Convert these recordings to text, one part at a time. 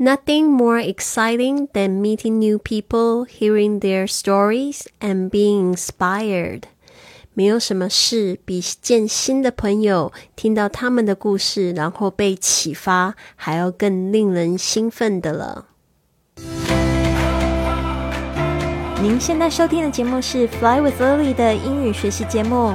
Nothing more exciting than meeting new people, hearing their stories, and being inspired. 没有什么事比见新的朋友、听到他们的故事，然后被启发，还要更令人兴奋的了。您现在收听的节目是《Fly with Lily》的英语学习节目。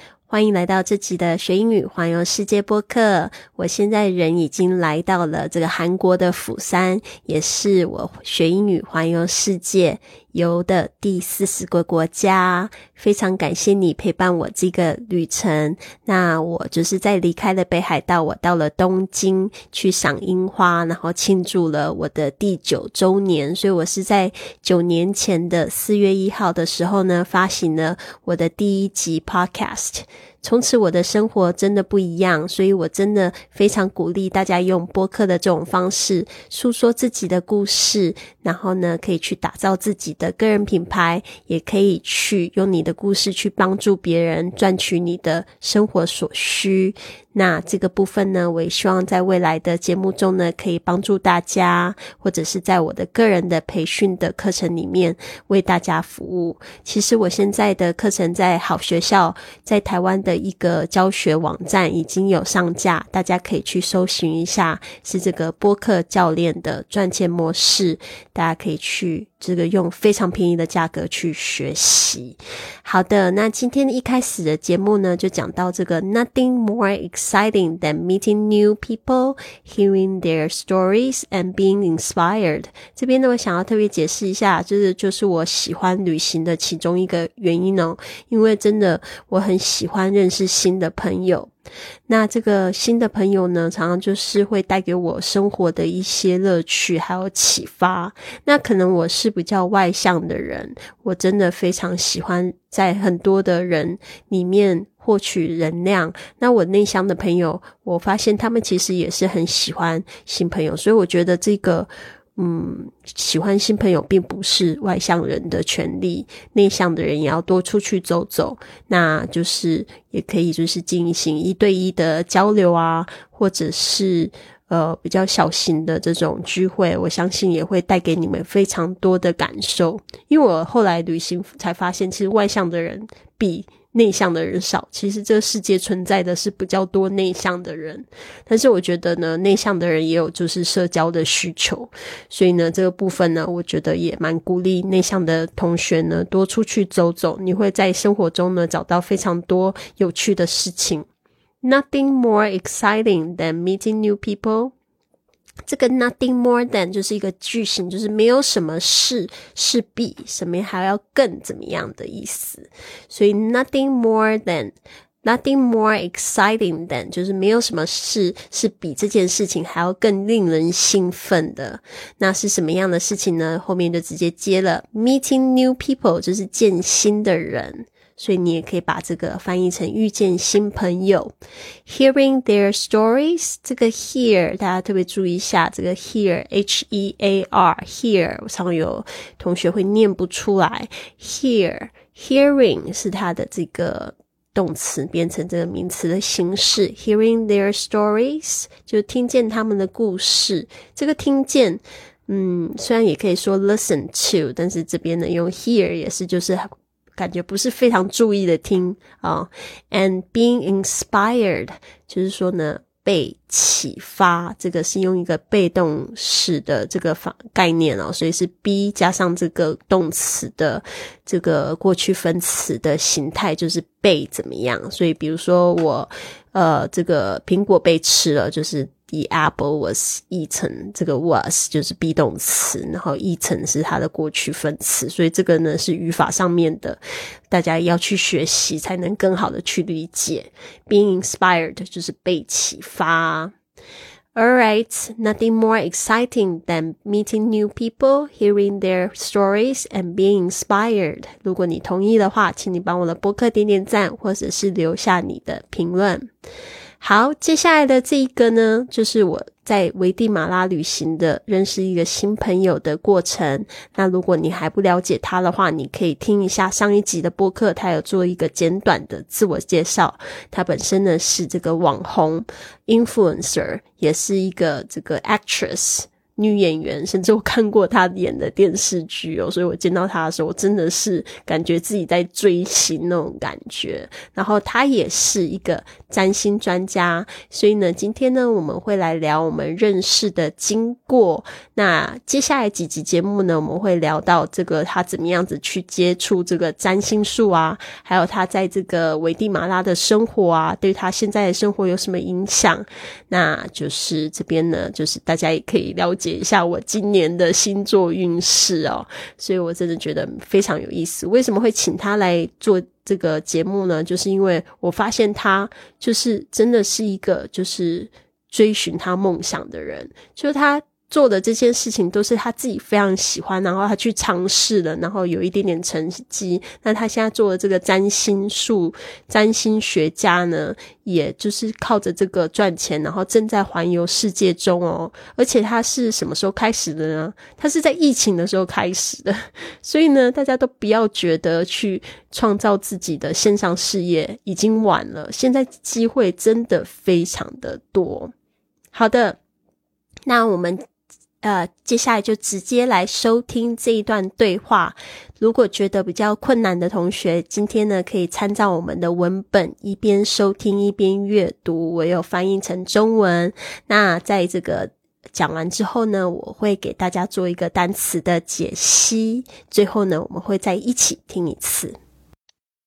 欢迎来到这集的学英语环游世界播客。我现在人已经来到了这个韩国的釜山，也是我学英语环游世界游的第四十个国家。非常感谢你陪伴我这个旅程。那我就是在离开了北海道，我到了东京去赏樱花，然后庆祝了我的第九周年。所以我是在九年前的四月一号的时候呢，发行了我的第一集 Podcast。从此我的生活真的不一样，所以我真的非常鼓励大家用播客的这种方式诉说自己的故事，然后呢，可以去打造自己的个人品牌，也可以去用你的故事去帮助别人赚取你的生活所需。那这个部分呢，我也希望在未来的节目中呢，可以帮助大家，或者是在我的个人的培训的课程里面为大家服务。其实我现在的课程在好学校，在台湾的的一个教学网站已经有上架，大家可以去搜寻一下，是这个播客教练的赚钱模式，大家可以去。这个用非常便宜的价格去学习。好的，那今天一开始的节目呢，就讲到这个 Nothing more exciting than meeting new people, hearing their stories, and being inspired。这边呢，我想要特别解释一下，就是就是我喜欢旅行的其中一个原因哦，因为真的我很喜欢认识新的朋友。那这个新的朋友呢，常常就是会带给我生活的一些乐趣，还有启发。那可能我是比较外向的人，我真的非常喜欢在很多的人里面获取能量。那我内向的朋友，我发现他们其实也是很喜欢新朋友，所以我觉得这个。嗯，喜欢新朋友并不是外向人的权利，内向的人也要多出去走走。那就是也可以就是进行一对一的交流啊，或者是呃比较小型的这种聚会，我相信也会带给你们非常多的感受。因为我后来旅行才发现，其实外向的人比。内向的人少，其实这个世界存在的是比较多内向的人，但是我觉得呢，内向的人也有就是社交的需求，所以呢，这个部分呢，我觉得也蛮鼓励内向的同学呢多出去走走，你会在生活中呢找到非常多有趣的事情。Nothing more exciting than meeting new people. 这个 nothing more than 就是一个句型，就是没有什么事是比什么还要更怎么样的意思。所以 nothing more than，nothing more exciting than 就是没有什么事是比这件事情还要更令人兴奋的。那是什么样的事情呢？后面就直接接了 meeting new people，就是见新的人。所以你也可以把这个翻译成遇见新朋友，hearing their stories。这个 hear 大家特别注意一下，这个 hear h e a r hear，我常有同学会念不出来。hear hearing 是它的这个动词变成这个名词的形式，hearing their stories 就听见他们的故事。这个听见，嗯，虽然也可以说 listen to，但是这边呢用 hear 也是就是。感觉不是非常注意的听啊，and being inspired 就是说呢被启发，这个是用一个被动式的这个法概念哦，所以是 be 加上这个动词的这个过去分词的形态，就是被怎么样？所以比如说我呃这个苹果被吃了，就是。The apple was eaten，这个 was 就是 be 动词，然后 eaten 是它的过去分词，所以这个呢是语法上面的，大家要去学习才能更好的去理解。Being inspired 就是被启发。All right, nothing more exciting than meeting new people, hearing their stories, and being inspired. 如果你同意的话，请你帮我的播客点点赞，或者是留下你的评论。好，接下来的这一个呢，就是我在危地马拉旅行的认识一个新朋友的过程。那如果你还不了解他的话，你可以听一下上一集的播客，他有做一个简短的自我介绍。他本身呢是这个网红 influencer，也是一个这个 actress。女演员，甚至我看过她演的电视剧哦，所以我见到她的时候，我真的是感觉自己在追星那种感觉。然后她也是一个占星专家，所以呢，今天呢，我们会来聊我们认识的经过。那接下来几集节目呢，我们会聊到这个她怎么样子去接触这个占星术啊，还有她在这个危地马拉的生活啊，对她现在的生活有什么影响？那就是这边呢，就是大家也可以了解。一下我今年的星座运势哦，所以我真的觉得非常有意思。为什么会请他来做这个节目呢？就是因为我发现他就是真的是一个就是追寻他梦想的人，就是他。做的这件事情都是他自己非常喜欢，然后他去尝试了，然后有一点点成绩。那他现在做的这个占星术、占星学家呢，也就是靠着这个赚钱，然后正在环游世界中哦。而且他是什么时候开始的呢？他是在疫情的时候开始的。所以呢，大家都不要觉得去创造自己的线上事业已经晚了，现在机会真的非常的多。好的，那我们。呃，接下来就直接来收听这一段对话。如果觉得比较困难的同学，今天呢可以参照我们的文本，一边收听一边阅读。我有翻译成中文。那在这个讲完之后呢，我会给大家做一个单词的解析。最后呢，我们会再一起听一次。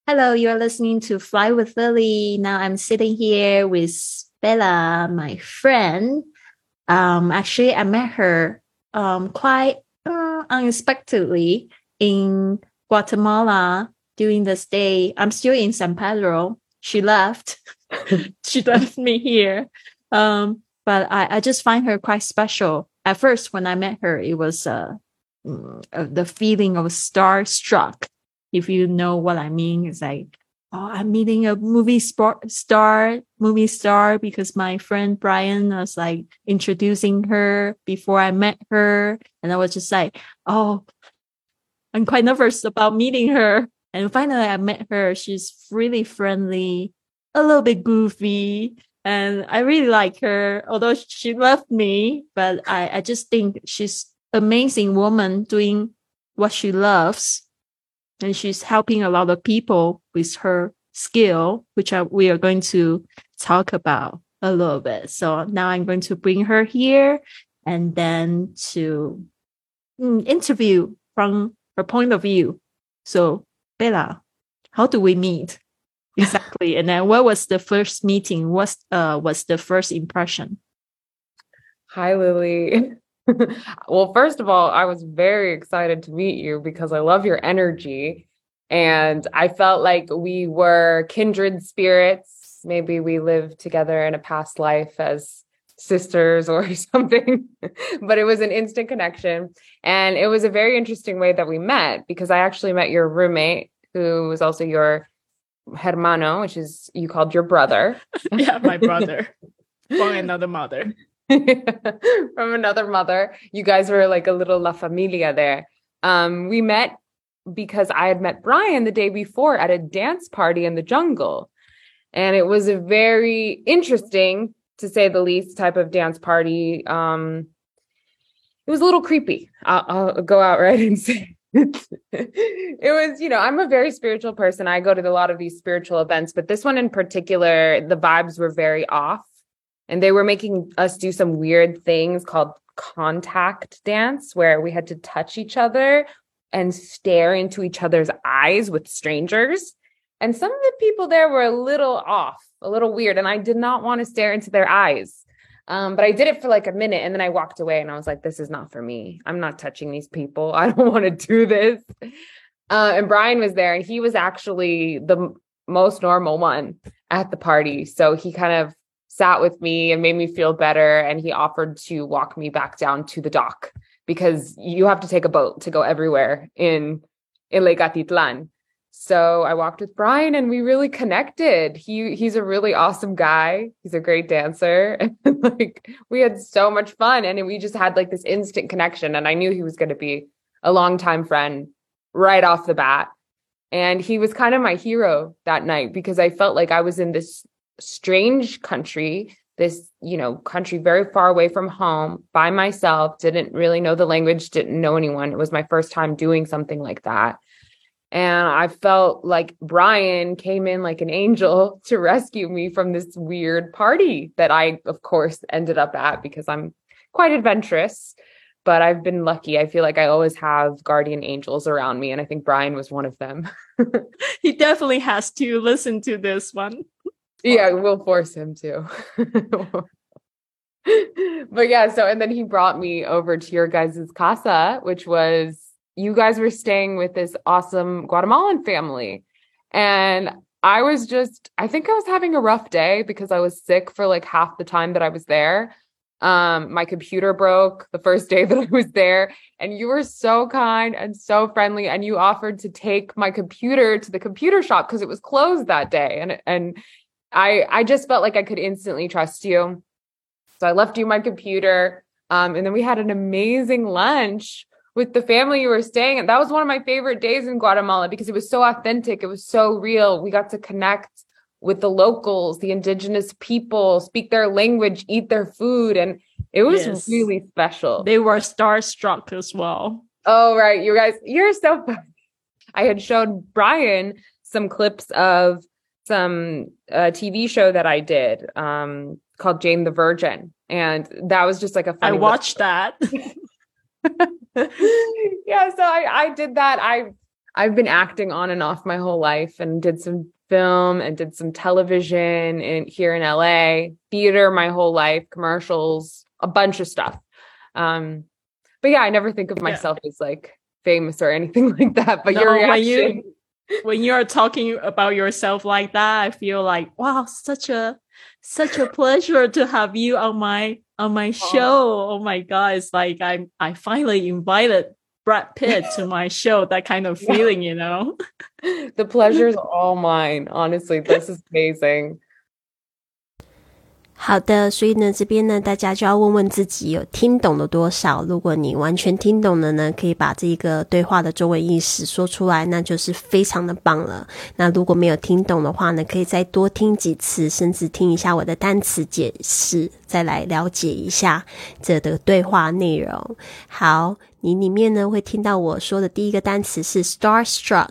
Hello, you are listening to Fly with Lily. Now I'm sitting here with Bella, my friend. Um, actually, I met her um, quite uh, unexpectedly in Guatemala during the stay. I'm still in San Pedro. She left. she left me here. Um, but I, I just find her quite special. At first, when I met her, it was uh, mm, uh the feeling of starstruck. If you know what I mean, it's like oh, I'm meeting a movie star, movie star, because my friend Brian was like introducing her before I met her. And I was just like, oh, I'm quite nervous about meeting her. And finally I met her. She's really friendly, a little bit goofy. And I really like her, although she left me, but I, I just think she's amazing woman doing what she loves and she's helping a lot of people with her skill, which I, we are going to talk about a little bit. So now I'm going to bring her here and then to mm, interview from her point of view. So Bella, how do we meet? Exactly. and then what was the first meeting? What uh, was the first impression? Hi, Lily. well, first of all, I was very excited to meet you because I love your energy. And I felt like we were kindred spirits. Maybe we lived together in a past life as sisters or something, but it was an instant connection. And it was a very interesting way that we met because I actually met your roommate, who was also your hermano, which is you called your brother. yeah, my brother from another mother. from another mother. You guys were like a little La Familia there. Um, we met because I had met Brian the day before at a dance party in the jungle. And it was a very interesting, to say the least, type of dance party. Um, it was a little creepy. I'll, I'll go out right and say it was, you know, I'm a very spiritual person. I go to a lot of these spiritual events, but this one in particular, the vibes were very off and they were making us do some weird things called contact dance where we had to touch each other and stare into each other's eyes with strangers. And some of the people there were a little off, a little weird, and I did not want to stare into their eyes. Um, but I did it for like a minute and then I walked away and I was like, this is not for me. I'm not touching these people. I don't want to do this. Uh, and Brian was there and he was actually the most normal one at the party. So he kind of sat with me and made me feel better. And he offered to walk me back down to the dock because you have to take a boat to go everywhere in, in Lake Atitlan. So I walked with Brian and we really connected. He he's a really awesome guy. He's a great dancer. And like we had so much fun and we just had like this instant connection. And I knew he was going to be a longtime friend right off the bat. And he was kind of my hero that night because I felt like I was in this strange country, this, you know, country very far away from home by myself, didn't really know the language, didn't know anyone. It was my first time doing something like that. And I felt like Brian came in like an angel to rescue me from this weird party that I, of course, ended up at because I'm quite adventurous. But I've been lucky. I feel like I always have guardian angels around me. And I think Brian was one of them. he definitely has to listen to this one. Yeah, we'll force him to. but yeah, so and then he brought me over to your guys' casa, which was you guys were staying with this awesome Guatemalan family. And I was just, I think I was having a rough day because I was sick for like half the time that I was there. Um, my computer broke the first day that I was there, and you were so kind and so friendly, and you offered to take my computer to the computer shop because it was closed that day. And and I I just felt like I could instantly trust you. So I left you my computer. Um, and then we had an amazing lunch with the family you were staying at. That was one of my favorite days in Guatemala because it was so authentic. It was so real. We got to connect with the locals, the indigenous people, speak their language, eat their food. And it was Yes. really special. They were starstruck as well. Oh, right. You guys, you're so funny. I had showed Brian some clips of some uh, TV show that I did um, called Jane the Virgin. And that was just like a I watched that. yeah, so I, I did that. I I've been acting on and off my whole life and did some film and did some television in here in LA, theater my whole life, commercials, a bunch of stuff. Um but yeah, I never think of Yeah. myself as like famous or anything like that. But No, your reaction you- when you're talking about yourself like that, I feel like wow, such a such a pleasure to have you on my on my show. Oh my god, it's like I'm I finally invited Brad Pitt to my show. That kind of feeling, you know. the pleasure is all mine. Honestly, this is amazing. 好的，所以呢，这边呢，大家就要问问自己有听懂了多少。如果你完全听懂了呢，可以把这个对话的中文意思说出来，那就是非常的棒了。那如果没有听懂的话呢，可以再多听几次，甚至听一下我的单词解释，再来了解一下这的对话内容。好，你里面呢会听到我说的第一个单词是 starstruck。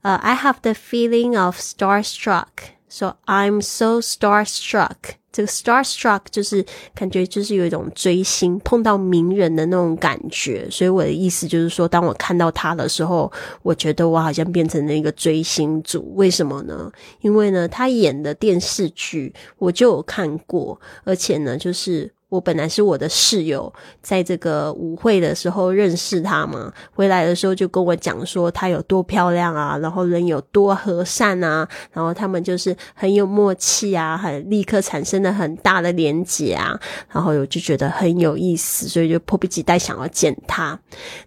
呃、i have the feeling of starstruck, so I'm so starstruck. 这个 starstruck 就是感觉就是有一种追星碰到名人的那种感觉，所以我的意思就是说，当我看到他的时候，我觉得我好像变成了一个追星族。为什么呢？因为呢，他演的电视剧我就有看过，而且呢，就是我本来是我的室友，在这个舞会的时候认识他嘛，回来的时候就跟我讲说她有多漂亮啊，然后人有多和善啊，然后他们就是很有默契啊，很立刻产生了很大的连结啊，然后我就觉得很有意思，所以就迫不及待想要见他。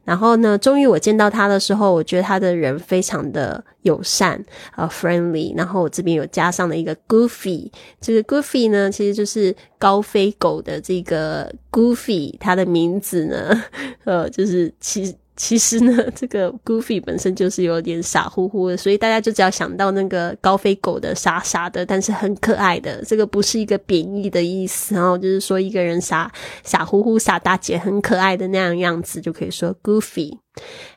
然后呢，终于我见到他的时候，我觉得他的人非常的友善呃 friendly，然后我这边有加上了一个 goofy，这个 goofy 呢，其实就是高飞狗的这个 goofy，它的名字呢，呃，就是其其实呢，这个 Goofy 本身就是有点傻乎乎的，所以大家就只要想到那个高飞狗的傻傻的，但是很可爱的，这个不是一个贬义的意思，然后就是说一个人傻傻乎乎、傻大姐很可爱的那样样子，就可以说 Goofy。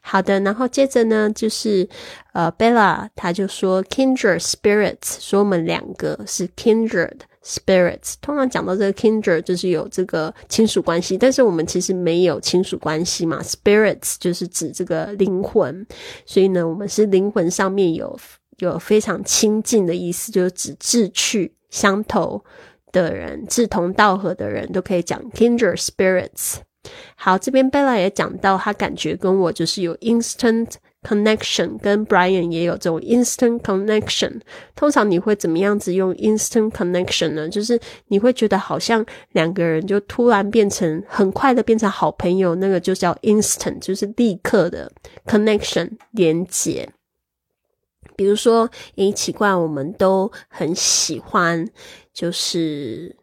好的，然后接着呢，就是呃，Bella 她就说 kindred spirits，说我们两个是 kindred spirits。通常讲到这个 kindred 就是有这个亲属关系，但是我们其实没有亲属关系嘛。spirits 就是指这个灵魂，所以呢，我们是灵魂上面有有非常亲近的意思，就是指志趣相投的人、志同道合的人都可以讲 kindred spirits。好，这边 Bella 也讲到，她感觉跟我就是有 instant connection，跟 Brian 也有这种 instant connection。通常你会怎么样子用 instant connection 呢？就是你会觉得好像两个人就突然变成很快的变成好朋友，那个就叫 instant，就是立刻的 connection 连接。比如说，诶，奇怪，我们都很喜欢，就是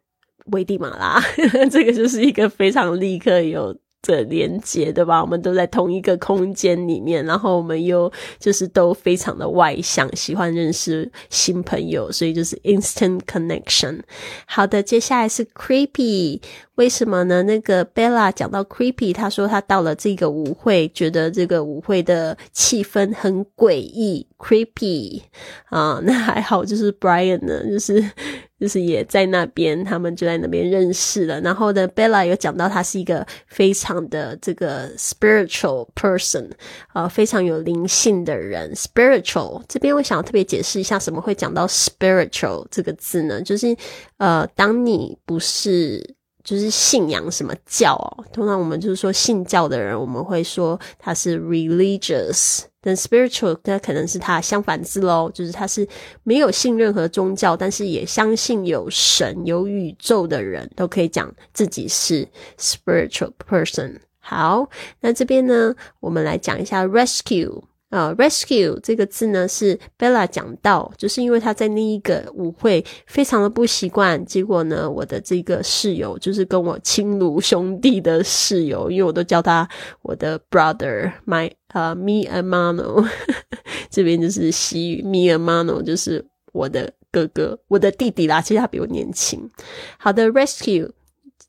危地马拉，这个就是一个非常立刻有。的连接，对吧？我们都在同一个空间里面，然后我们又就是都非常的外向，喜欢认识新朋友，所以就是 instant connection。好的，接下来是 creepy，为什么呢？那个 Bella 讲到 creepy，他说他到了这个舞会，觉得这个舞会的气氛很诡异，creepy 啊，那还好，就是 Brian 呢，就是。就是也在那边，他们就在那边认识了。然后呢，Bella 有讲到他是一个非常的这个 spiritual person，呃，非常有灵性的人。spiritual 这边我想要特别解释一下，什么会讲到 spiritual 这个字呢？就是呃，当你不是。就是信仰什么教哦，通常我们就是说信教的人，我们会说他是 religious，但 spiritual 那可能是他相反字喽，就是他是没有信任何宗教，但是也相信有神、有宇宙的人，都可以讲自己是 spiritual person。好，那这边呢，我们来讲一下 rescue。啊，rescue 这个字呢是 Bella 讲到，就是因为他在那一个舞会非常的不习惯，结果呢，我的这个室友就是跟我亲如兄弟的室友，因为我都叫他我的 brother，my 呃 me and Mano，这边就是西语 me and Mano 就是我的哥哥，我的弟弟啦，其实他比我年轻。好的，rescue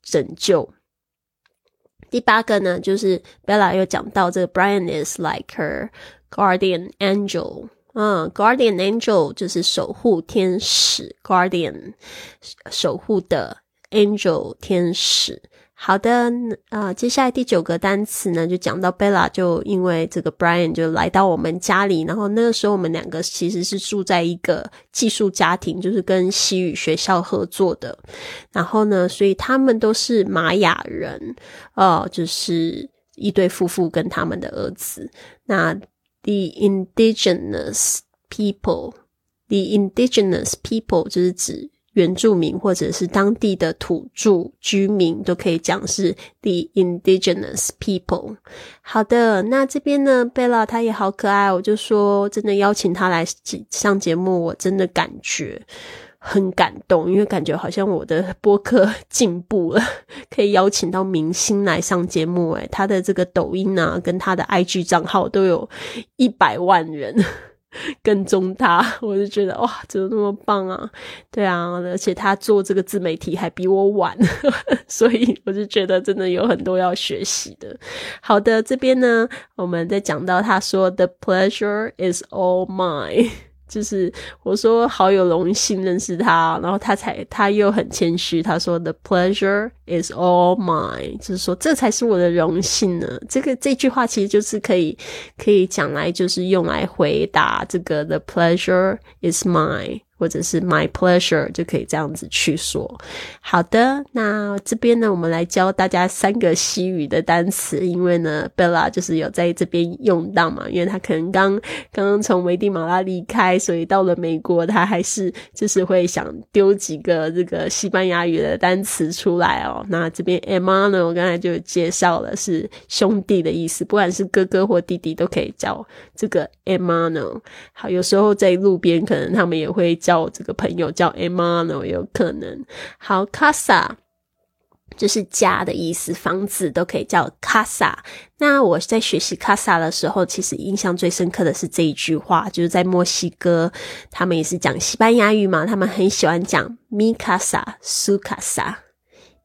拯救。第八个呢，就是 Bella 又讲到这个 Brian is like her。Guardian angel，嗯，Guardian angel 就是守护天使，Guardian 守护的 angel 天使。好的，啊，接下来第九个单词呢，就讲到 Bella 就因为这个 Brian 就来到我们家里，然后那个时候我们两个其实是住在一个寄宿家庭，就是跟西语学校合作的。然后呢，所以他们都是玛雅人，哦，就是一对夫妇跟他们的儿子。那 The indigenous people, the indigenous people 就是指原住民或者是当地的土著居民，都可以讲是 the indigenous people。好的，那这边呢，贝拉她也好可爱，我就说真的邀请她来上节目，我真的感觉。很感动，因为感觉好像我的播客进步了，可以邀请到明星来上节目。诶他的这个抖音啊，跟他的 IG 账号都有一百万人 跟踪他，我就觉得哇，怎么那么棒啊？对啊，而且他做这个自媒体还比我晚，所以我就觉得真的有很多要学习的。好的，这边呢，我们在讲到他说：“The pleasure is all mine。”就是我说好有荣幸认识他，然后他才他又很谦虚，他说 The pleasure is all mine，就是说这才是我的荣幸呢。这个这句话其实就是可以可以讲来，就是用来回答这个 The pleasure is mine。或者是 my pleasure 就可以这样子去说。好的，那这边呢，我们来教大家三个西语的单词，因为呢，Bella 就是有在这边用到嘛，因为他可能刚刚刚从危地马拉离开，所以到了美国，他还是就是会想丢几个这个西班牙语的单词出来哦。那这边 Emano 我刚才就介绍了，是兄弟的意思，不管是哥哥或弟弟都可以叫这个 Emano。好，有时候在路边，可能他们也会。叫我这个朋友叫 Emano 有可能。好，Casa 就是家的意思，房子都可以叫 Casa。那我在学习 Casa 的时候，其实印象最深刻的是这一句话，就是在墨西哥，他们也是讲西班牙语嘛，他们很喜欢讲 Mi Casa Su Casa。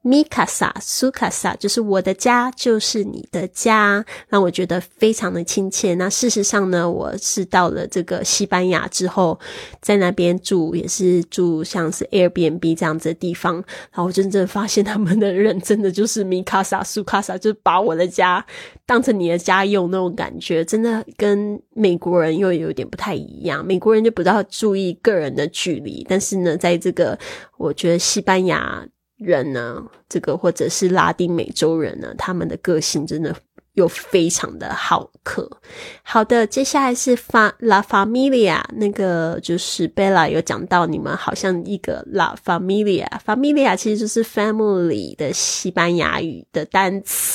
米卡萨、苏卡萨，就是我的家，就是你的家，让我觉得非常的亲切。那事实上呢，我是到了这个西班牙之后，在那边住，也是住像是 Airbnb 这样子的地方，然后我真正发现他们的人真的就是米卡萨、苏卡萨，就把我的家当成你的家用那种感觉，真的跟美国人又有点不太一样。美国人就比较注意个人的距离，但是呢，在这个我觉得西班牙。人呢，这个或者是拉丁美洲人呢，他们的个性真的又非常的好客。好的，接下来是发 La Familia，那个就是 Bella 有讲到，你们好像一个 La Familia，Familia 其实就是 family 的西班牙语的单词。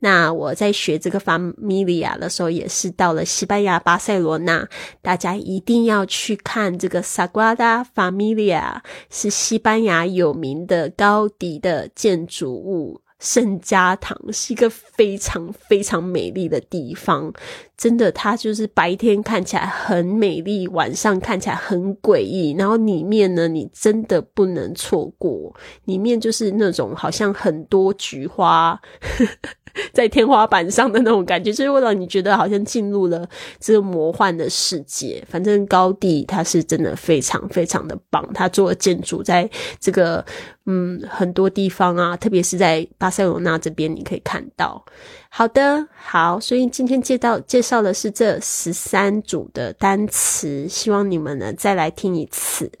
那我在学这个 Familia 的时候，也是到了西班牙巴塞罗那，大家一定要去看这个 Sagrada Familia，是西班牙有名的高迪的建筑物。圣家堂是一个非常非常美丽的地方，真的，它就是白天看起来很美丽，晚上看起来很诡异。然后里面呢，你真的不能错过，里面就是那种好像很多菊花。在天花板上的那种感觉，就是会让你觉得好像进入了这个魔幻的世界。反正高地它是真的非常非常的棒，他做的建筑在这个嗯很多地方啊，特别是在巴塞罗那这边你可以看到。好的，好，所以今天介绍介绍的是这十三组的单词，希望你们呢再来听一次。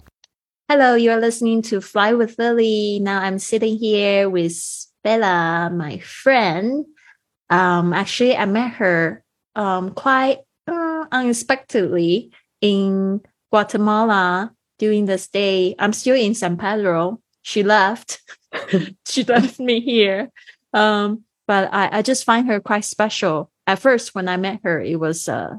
Hello, you are listening to Fly with Lily. Now I'm sitting here with Bella, my friend. Um, actually, I met her um, quite uh, unexpectedly in Guatemala during the stay. I'm still in San Pedro. She left. she left me here. Um, but I, I just find her quite special. At first, when I met her, it was uh,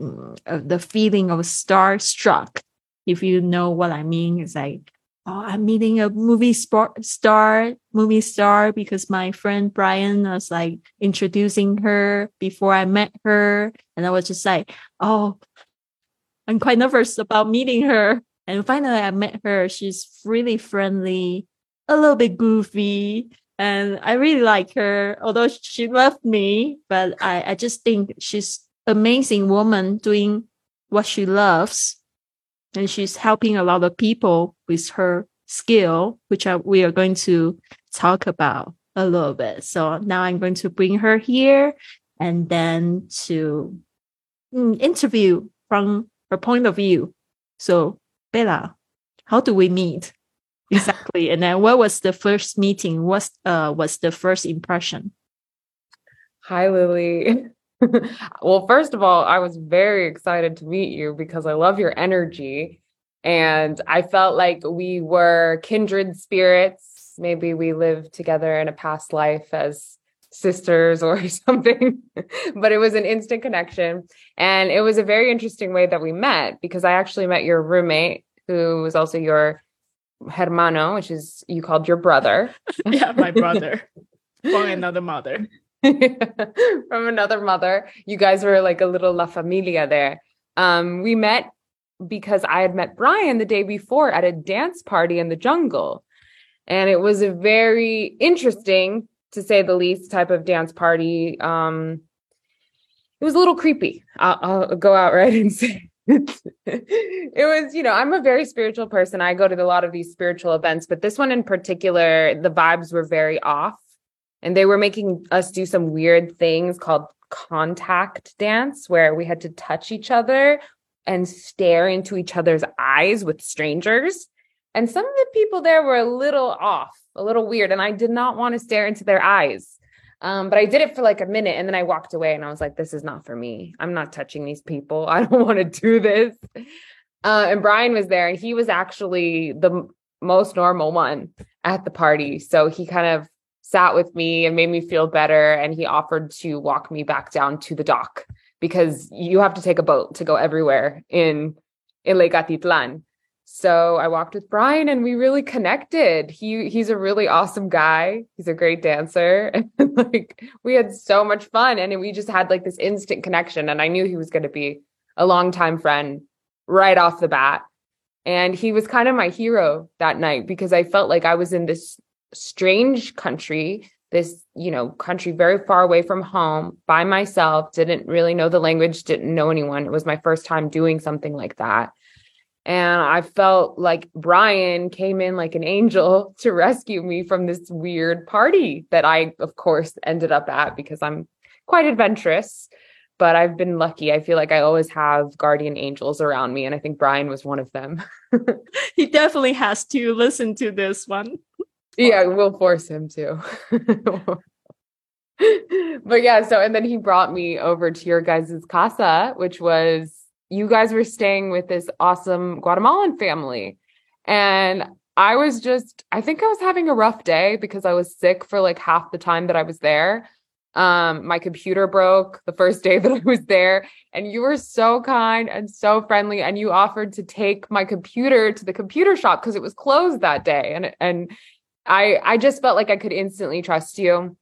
mm, uh the feeling of starstruck. If you know what I mean, it's like oh, I'm meeting a movie sport star, movie star, because my friend Brian was like introducing her before I met her. And I was just like, oh, I'm quite nervous about meeting her. And finally I met her. She's really friendly, a little bit goofy. And I really like her, although she left me, but I, I just think she's amazing woman doing what she loves and she's helping a lot of people with her skill, which I, we are going to talk about a little bit. So now I'm going to bring her here and then to mm, interview from her point of view. So Bella, how do we meet? Exactly. and then what was the first meeting? What uh, was the first impression? Hi, Lily. well, first of all, I was very excited to meet you because I love your energy. And I felt like we were kindred spirits. Maybe we lived together in a past life as sisters or something, but it was an instant connection. And it was a very interesting way that we met because I actually met your roommate, who was also your hermano, which is you called your brother. yeah, my brother from another mother. from another mother. You guys were like a little La Familia there. Um, we met because I had met Brian the day before at a dance party in the jungle. And it was a very interesting, to say the least, type of dance party. Um, it was a little creepy. I'll, I'll go out right and say it was, you know, I'm a very spiritual person. I go to a lot of these spiritual events, but this one in particular, the vibes were very off and they were making us do some weird things called contact dance where we had to touch each other and stare into each other's eyes with strangers. And some of the people there were a little off, a little weird, and I did not want to stare into their eyes. Um, but I did it for like a minute and then I walked away and I was like, this is not for me. I'm not touching these people. I don't want to do this. Uh, and Brian was there and he was actually the most normal one at the party. So he kind of sat with me and made me feel better. And he offered to walk me back down to the dock because you have to take a boat to go everywhere in in Lake Atitlan. So I walked with Brian and we really connected. He he's a really awesome guy. He's a great dancer. And like we had so much fun and we just had like this instant connection. And I knew he was going to be a longtime friend right off the bat. And he was kind of my hero that night because I felt like I was in this strange country this you know country very far away from home by myself didn't really know the language didn't know anyone it was my first time doing something like that and i felt like brian came in like an angel to rescue me from this weird party that i of course ended up at because i'm quite adventurous. But i've been lucky. I feel like i always have guardian angels around me and i think brian was one of them. He definitely has to listen to this one. Yeah, we'll force him to. but yeah, so and then he brought me over to your guys' casa, which was you guys were staying with this awesome Guatemalan family. And I was just, I think I was having a rough day because I was sick for like half the time that I was there. Um, my computer broke the first day that I was there, and you were so kind and so friendly, and you offered to take my computer to the computer shop because it was closed that day. And and I I just felt like I could instantly trust you.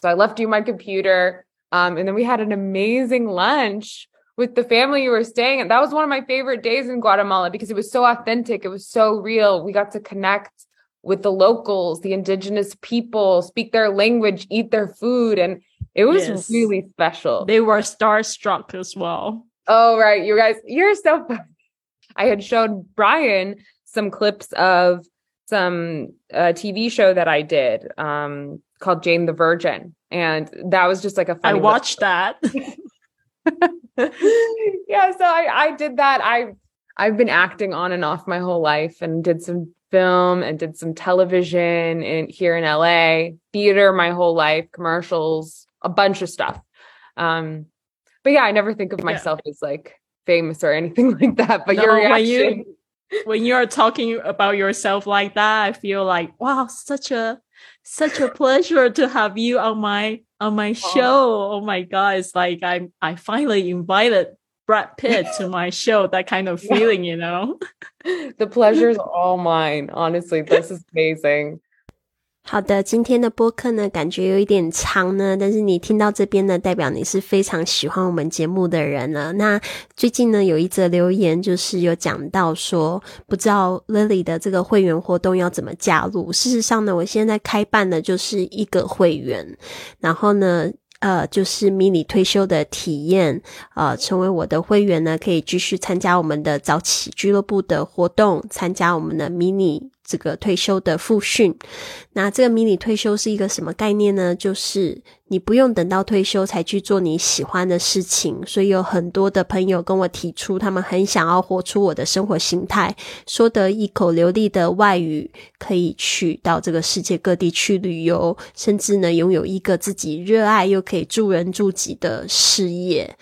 So I left you my computer. Um, and then we had an amazing lunch with the family you were staying at. That was one of my favorite days in Guatemala because it was so authentic. It was so real. We got to connect with the locals, the indigenous people, speak their language, eat their food. And it was Yes. really special. They were starstruck as well. Oh, right. You guys, you're so funny. I had showed Brian some clips of some uh, TV show that I did um, called Jane the Virgin. And that was just like a I watched that. yeah, so I, I did that. I I've been acting on and off my whole life and did some film and did some television in here in LA, theater my whole life, commercials, a bunch of stuff. Um, but yeah, I never think of Yeah. myself as like famous or anything like that. But No, your when you- when you're talking about yourself like that, I feel like wow, such a such a pleasure to have you on my on my show. Oh my god, it's like I'm I finally invited Brad Pitt to my show. That kind of feeling, you know. the pleasure is all mine. Honestly, this is amazing. 好的，今天的播客呢，感觉有一点长呢，但是你听到这边呢，代表你是非常喜欢我们节目的人了。那最近呢，有一则留言就是有讲到说，不知道 Lily 的这个会员活动要怎么加入。事实上呢，我现在开办的就是一个会员，然后呢。呃，就是迷你退休的体验，呃，成为我的会员呢，可以继续参加我们的早起俱乐部的活动，参加我们的迷你这个退休的复训。那这个迷你退休是一个什么概念呢？就是你不用等到退休才去做你喜欢的事情，所以有很多的朋友跟我提出，他们很想要活出我的生活形态，说得一口流利的外语，可以去到这个世界各地去旅游，甚至呢拥有一个自己热爱又可以助人助己的事业。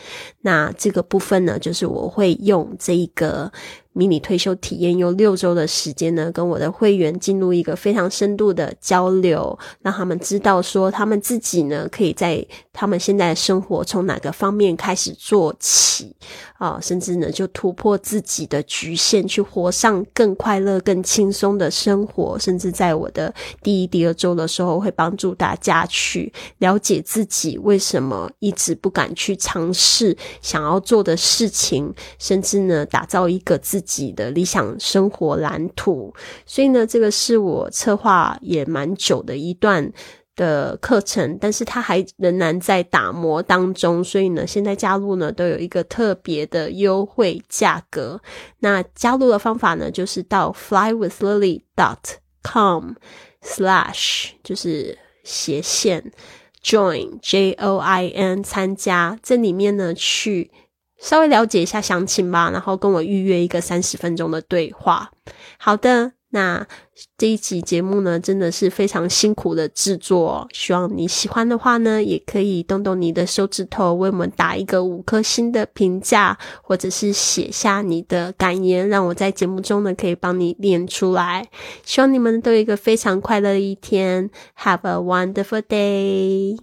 那这个部分呢，就是我会用这一个迷你退休体验，用六周的时间呢，跟我的会员进入一个非常深度的交流，让他们知道说他们自己呢，可以在他们现在的生活从哪个方面开始做起啊，甚至呢就突破自己的局限，去活上更快乐、更轻松的生活。甚至在我的第一、第二周的时候，会帮助大家去了解自己为什么一直不敢去尝试想要做的事情，甚至呢打造一个自己的理想生活蓝图。所以呢，这个是我策划也蛮久的一段。的课程，但是它还仍然在打磨当中，所以呢，现在加入呢都有一个特别的优惠价格。那加入的方法呢，就是到 flywithlily dot com slash 就是斜线 join J O I N 参加，这里面呢去稍微了解一下详情吧，然后跟我预约一个三十分钟的对话。好的。那这一集节目呢，真的是非常辛苦的制作、希望你喜欢的话呢，也可以动动你的手指头，为我们打一个五颗星的评价，或者是写下你的感言，让我在节目中呢可以帮你念出来。希望你们都有一个非常快乐的一天，Have a wonderful day。